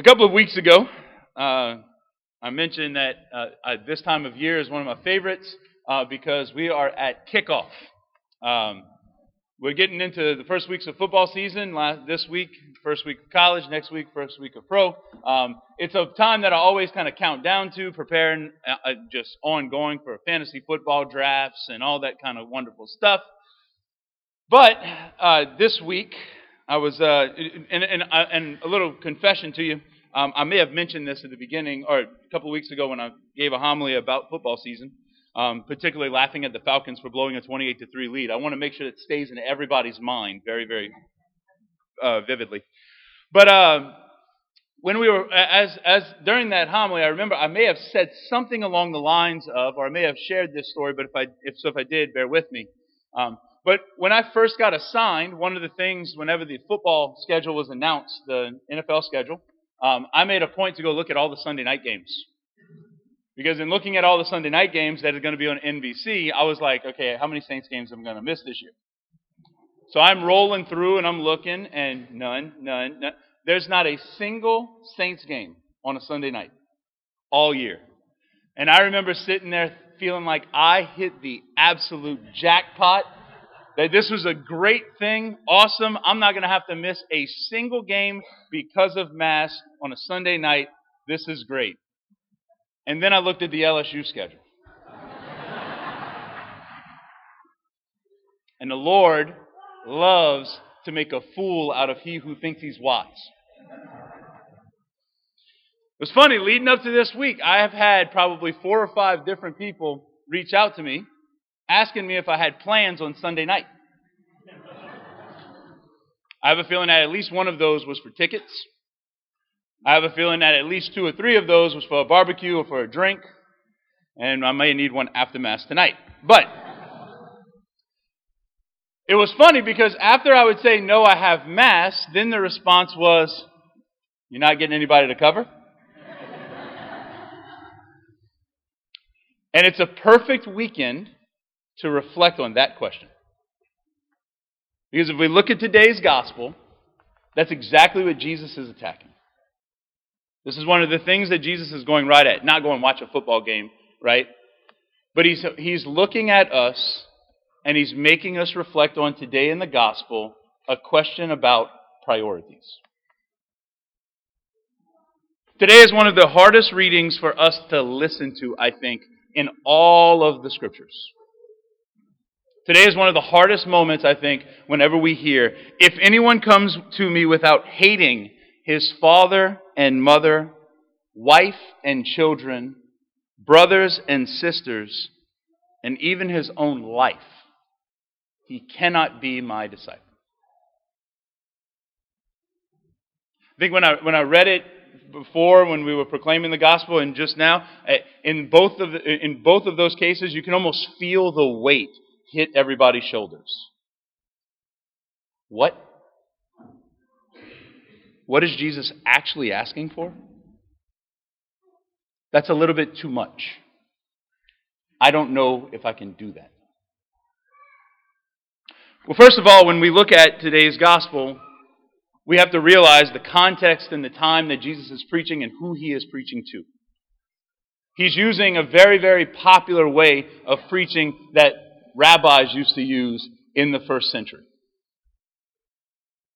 A couple of weeks ago, uh, I mentioned that uh, uh, this time of year is one of my favorites uh, because we are at kickoff. Um, we're getting into the first weeks of football season. Last, this week, first week of college. Next week, first week of pro. Um, it's a time that I always kind of count down to, preparing uh, uh, just ongoing for fantasy football drafts and all that kind of wonderful stuff. But this week, I was, uh, and, and, uh, and, a little confession to you. Um, I may have mentioned this at the beginning, or a couple of weeks ago when I gave a homily about football season, um, particularly laughing at the Falcons for blowing a 28 to 3 lead. I want to make sure it stays in everybody's mind very, very uh, vividly. But uh, when we were, as, as during that homily, I remember I may have said something along the lines of, or I may have shared this story, but if I, if so, if I did, bear with me. Um, but when I first got assigned, one of the things, whenever the football schedule was announced, the NFL schedule, um, I made a point to go look at all the Sunday night games. Because in looking at all the Sunday night games that are going to be on NBC, I was like, okay, how many Saints games am I going to miss this year? So I'm rolling through and I'm looking, and none, none, none. There's not a single Saints game on a Sunday night all year. And I remember sitting there feeling like I hit the absolute jackpot that this was a great thing, awesome. I'm not going to have to miss a single game because of Mass on a Sunday night. This is great. And then I looked at the LSU schedule. and the Lord loves to make a fool out of he who thinks he's wise. It was funny, leading up to this week, I have had probably four or five different people reach out to me asking me if I had plans on Sunday night. I have a feeling that at least one of those was for tickets. I have a feeling that at least two or three of those was for a barbecue or for a drink. And I may need one after Mass tonight. But it was funny because after I would say, no, I have Mass, then the response was, you're not getting anybody to cover? and it's a perfect weekend to reflect on that question. Because if we look at today's gospel, that's exactly what Jesus is attacking. This is one of the things that Jesus is going right at. Not going watch a football game, right? But he's, he's looking at us and he's making us reflect on today in the gospel a question about priorities. Today is one of the hardest readings for us to listen to, I think, in all of the scriptures. Today is one of the hardest moments, I think, whenever we hear, if anyone comes to me without hating his father and mother, wife and children, brothers and sisters, and even his own life, he cannot be my disciple. I think when I, when I read it before, when we were proclaiming the gospel, and just now, eh, in both of, in both of those cases, you can almost feel the weight hit everybody's shoulders. What? What is Jesus actually asking for? That's a little bit too much. I don't know if I can do that. Well, first of all, when we look at today's gospel, we have to realize the context and the time that Jesus is preaching and who he is preaching to. He's using a very, very popular way of preaching that rabbis used to use in the first century.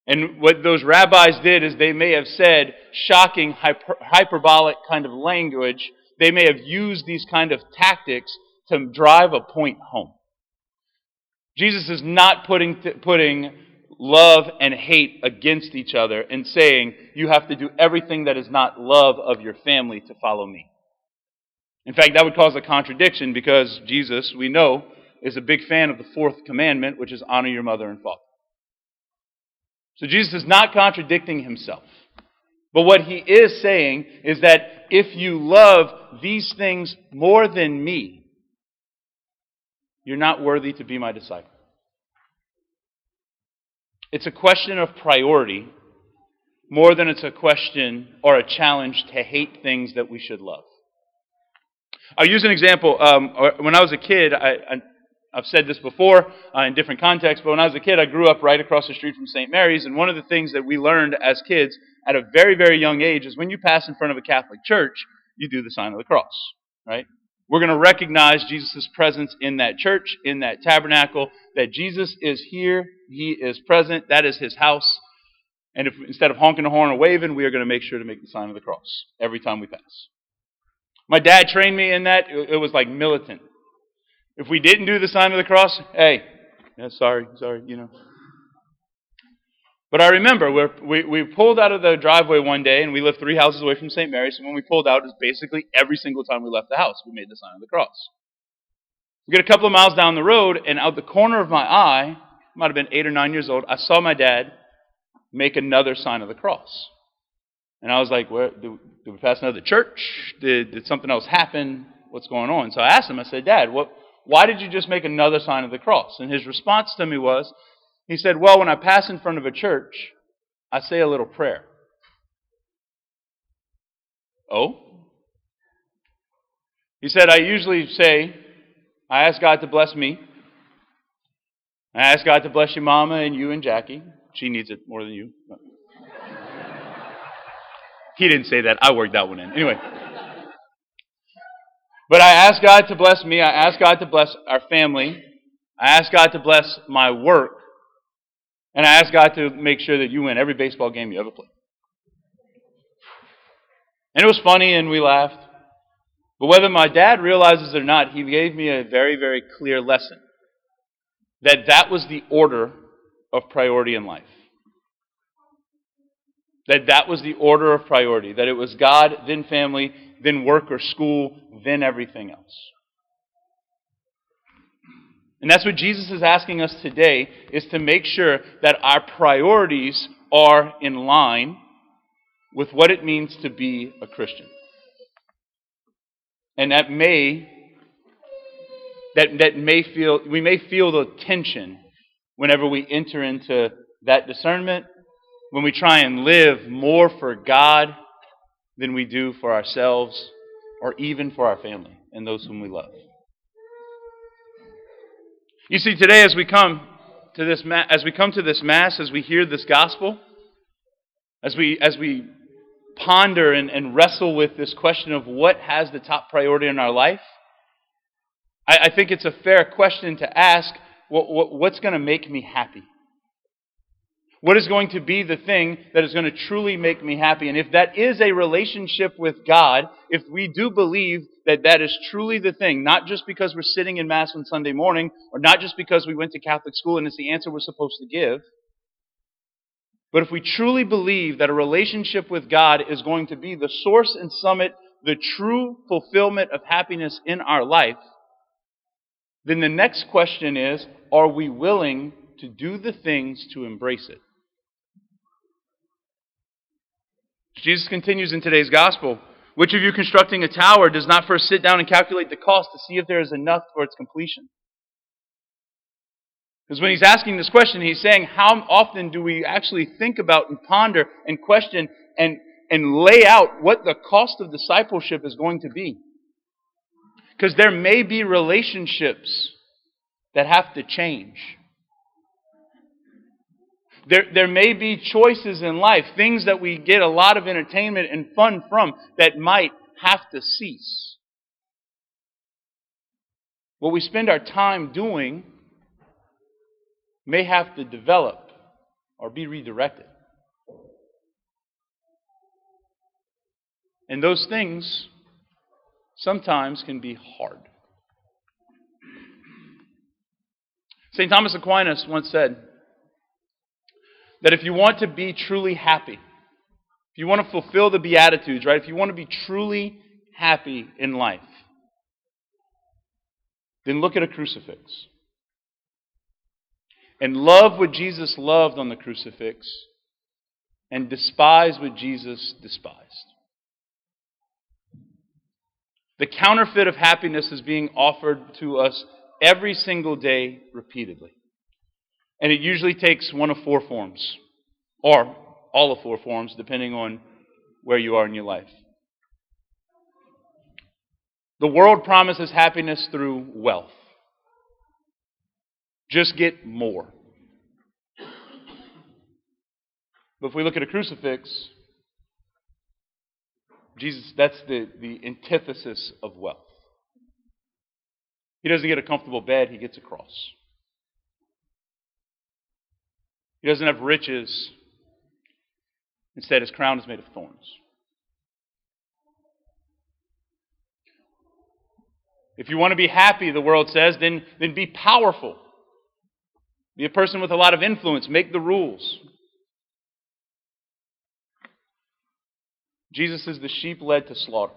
And what those rabbis did is they may have said shocking, hyper, hyperbolic kind of language. They may have used these kind of tactics to drive a point home. Jesus is not putting, putting love and hate against each other and saying you have to do everything that is not love of your family to follow me. In fact, that would cause a contradiction because Jesus, we know, is a big fan of the fourth commandment, which is honor your mother and father. So Jesus is not contradicting himself. But what he is saying is that if you love these things more than me, you're not worthy to be my disciple. It's a question of priority more than it's a question or a challenge to hate things that we should love. I'll use an example. Um, when I was a kid, I, I've said this before uh, in different contexts, but when I was a kid, I grew up right across the street from St. Mary's, and one of the things that we learned as kids at a very, very young age is when you pass in front of a Catholic church, you do the sign of the cross, right? We're going to recognize Jesus' presence in that church, in that tabernacle, that Jesus is here, He is present, that is His house. And if instead of honking a horn or waving, we are going to make sure to make the sign of the cross every time we pass. My dad trained me in that. It was like militant. If we didn't do the sign of the cross, hey, yeah, sorry, sorry, you know. But I remember we we pulled out of the driveway one day, and we lived three houses away from St. Mary's. And when we pulled out, it was basically every single time we left the house, we made the sign of the cross. We get a couple of miles down the road, and out the corner of my eye, might have been eight or nine years old, I saw my dad make another sign of the cross. And I was like, Where, did, did we pass another church? Did, did something else happen? What's going on? So I asked him, I said, Dad, what, why did you just make another sign of the cross? And his response to me was, he said, Well, when I pass in front of a church, I say a little prayer. Oh? He said, I usually say, I ask God to bless me. I ask God to bless your mama and you and Jackie. She needs it more than you. he didn't say that. I worked that one in. Anyway. But I ask God to bless me. I ask God to bless our family. I ask God to bless my work. And I ask God to make sure that you win every baseball game you ever play. And it was funny and we laughed. But whether my dad realizes it or not, he gave me a very, very clear lesson that that was the order of priority in life. That that was the order of priority. That it was God, then family, then work or school, then everything else. And that's what Jesus is asking us today is to make sure that our priorities are in line with what it means to be a Christian. And that may that, that may feel we may feel the tension whenever we enter into that discernment, when we try and live more for God than we do for ourselves or even for our family and those whom we love. You see, today as we come to this ma- as we come to this mass, as we hear this gospel, as we as we ponder and, and wrestle with this question of what has the top priority in our life, I, I think it's a fair question to ask: what, what, what's going to make me happy? What is going to be the thing that is going to truly make me happy? And if that is a relationship with God, if we do believe that that is truly the thing, not just because we're sitting in Mass on Sunday morning, or not just because we went to Catholic school and it's the answer we're supposed to give, but if we truly believe that a relationship with God is going to be the source and summit, the true fulfillment of happiness in our life, then the next question is are we willing to do the things to embrace it? Jesus continues in today's gospel. Which of you constructing a tower does not first sit down and calculate the cost to see if there is enough for its completion? Because when he's asking this question, he's saying, How often do we actually think about and ponder and question and, and lay out what the cost of discipleship is going to be? Because there may be relationships that have to change. There, there may be choices in life, things that we get a lot of entertainment and fun from, that might have to cease. What we spend our time doing may have to develop or be redirected. And those things sometimes can be hard. St. Thomas Aquinas once said, that if you want to be truly happy, if you want to fulfill the Beatitudes, right? If you want to be truly happy in life, then look at a crucifix. And love what Jesus loved on the crucifix, and despise what Jesus despised. The counterfeit of happiness is being offered to us every single day repeatedly. And it usually takes one of four forms, or all of four forms, depending on where you are in your life. The world promises happiness through wealth. Just get more. But if we look at a crucifix, Jesus, that's the, the antithesis of wealth. He doesn't get a comfortable bed, he gets a cross. He doesn't have riches. Instead, his crown is made of thorns. If you want to be happy, the world says, then, then be powerful. Be a person with a lot of influence. Make the rules. Jesus is the sheep led to slaughter.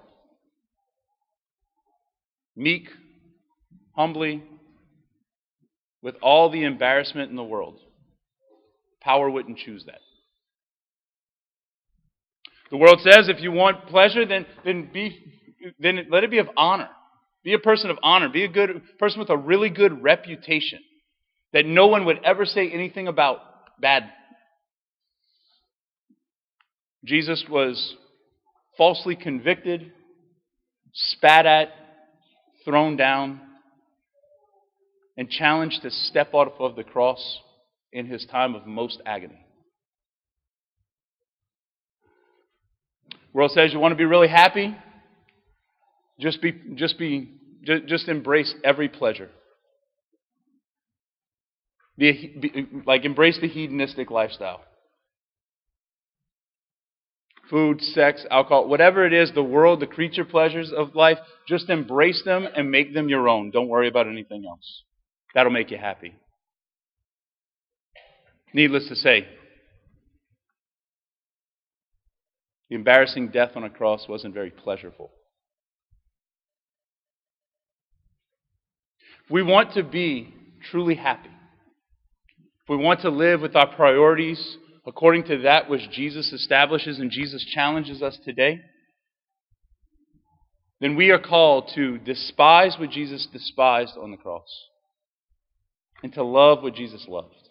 Meek, humbly, with all the embarrassment in the world. Power wouldn't choose that. The world says if you want pleasure, then, then, be, then let it be of honor. Be a person of honor. Be a good person with a really good reputation that no one would ever say anything about bad. Jesus was falsely convicted, spat at, thrown down, and challenged to step off of the cross in his time of most agony. World says you want to be really happy? Just be, just be, just, embrace every pleasure. Be, be, like embrace the hedonistic lifestyle. Food, sex, alcohol, whatever it is, the world, the creature pleasures of life, just embrace them and make them your own. Don't worry about anything else. That'll make you happy. Needless to say, the embarrassing death on a cross wasn't very pleasurable. If we want to be truly happy, if we want to live with our priorities according to that which Jesus establishes and Jesus challenges us today, then we are called to despise what Jesus despised on the cross and to love what Jesus loved.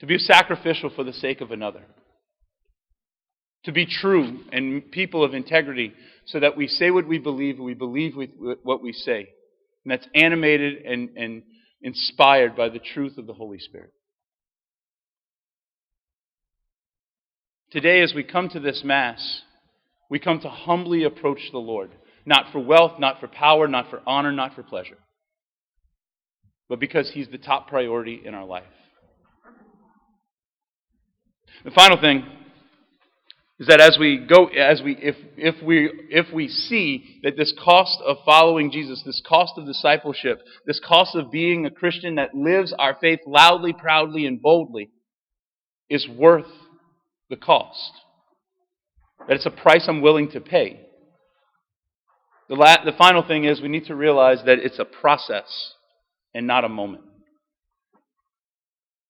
To be sacrificial for the sake of another. To be true and people of integrity so that we say what we believe and we believe what we say. And that's animated and, and inspired by the truth of the Holy Spirit. Today, as we come to this Mass, we come to humbly approach the Lord, not for wealth, not for power, not for honor, not for pleasure, but because He's the top priority in our life. The final thing is that as we go, as we, if, if we, if we see that this cost of following Jesus, this cost of discipleship, this cost of being a Christian that lives our faith loudly, proudly, and boldly is worth the cost, that it's a price I'm willing to pay. The, la- the final thing is we need to realize that it's a process and not a moment.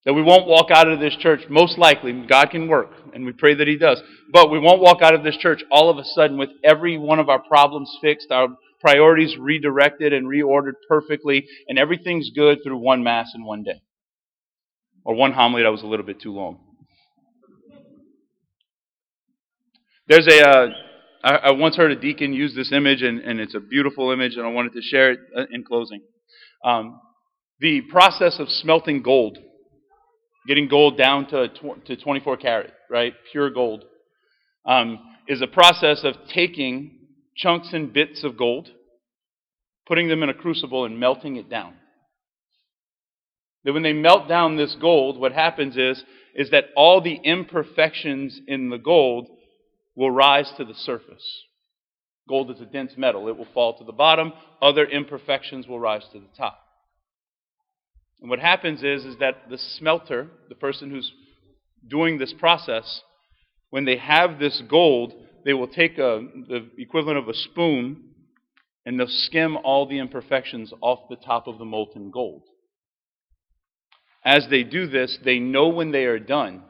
That we won't walk out of this church, most likely, God can work, and we pray that He does. But we won't walk out of this church all of a sudden with every one of our problems fixed, our priorities redirected and reordered perfectly, and everything's good through one Mass in one day. Or one homily that was a little bit too long. There's a. Uh, I, I once heard a deacon use this image, and, and it's a beautiful image, and I wanted to share it uh, in closing. Um, the process of smelting gold getting gold down to, to 24 karat, right? Pure gold, um, is a process of taking chunks and bits of gold, putting them in a crucible, and melting it down. That when they melt down this gold, what happens is, is that all the imperfections in the gold will rise to the surface. Gold is a dense metal, it will fall to the bottom, other imperfections will rise to the top. And what happens is, is that the smelter, the person who's doing this process, when they have this gold, they will take a, the equivalent of a spoon and they'll skim all the imperfections off the top of the molten gold. As they do this, they know when they are done,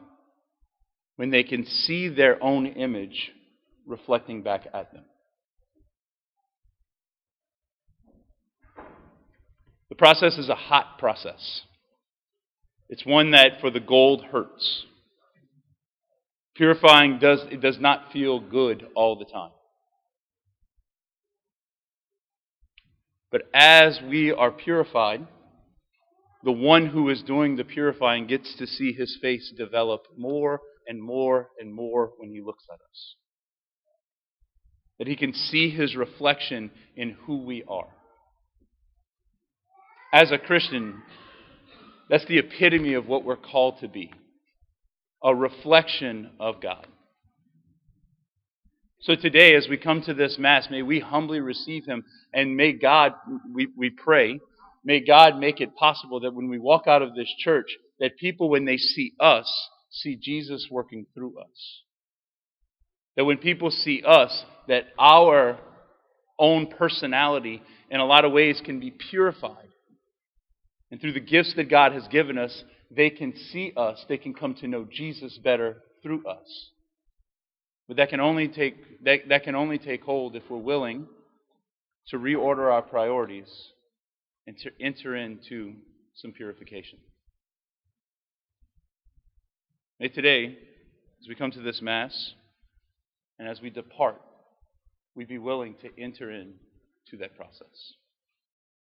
when they can see their own image reflecting back at them. Process is a hot process. It's one that for the gold hurts. Purifying does it does not feel good all the time. But as we are purified, the one who is doing the purifying gets to see his face develop more and more and more when he looks at us. That he can see his reflection in who we are. As a Christian, that's the epitome of what we're called to be a reflection of God. So today, as we come to this Mass, may we humbly receive Him and may God, we, we pray, may God make it possible that when we walk out of this church, that people, when they see us, see Jesus working through us. That when people see us, that our own personality, in a lot of ways, can be purified. And through the gifts that God has given us, they can see us, they can come to know Jesus better through us. But that can only take, that, that can only take hold if we're willing to reorder our priorities and to enter into some purification. May today, as we come to this Mass, and as we depart, we be willing to enter into that process.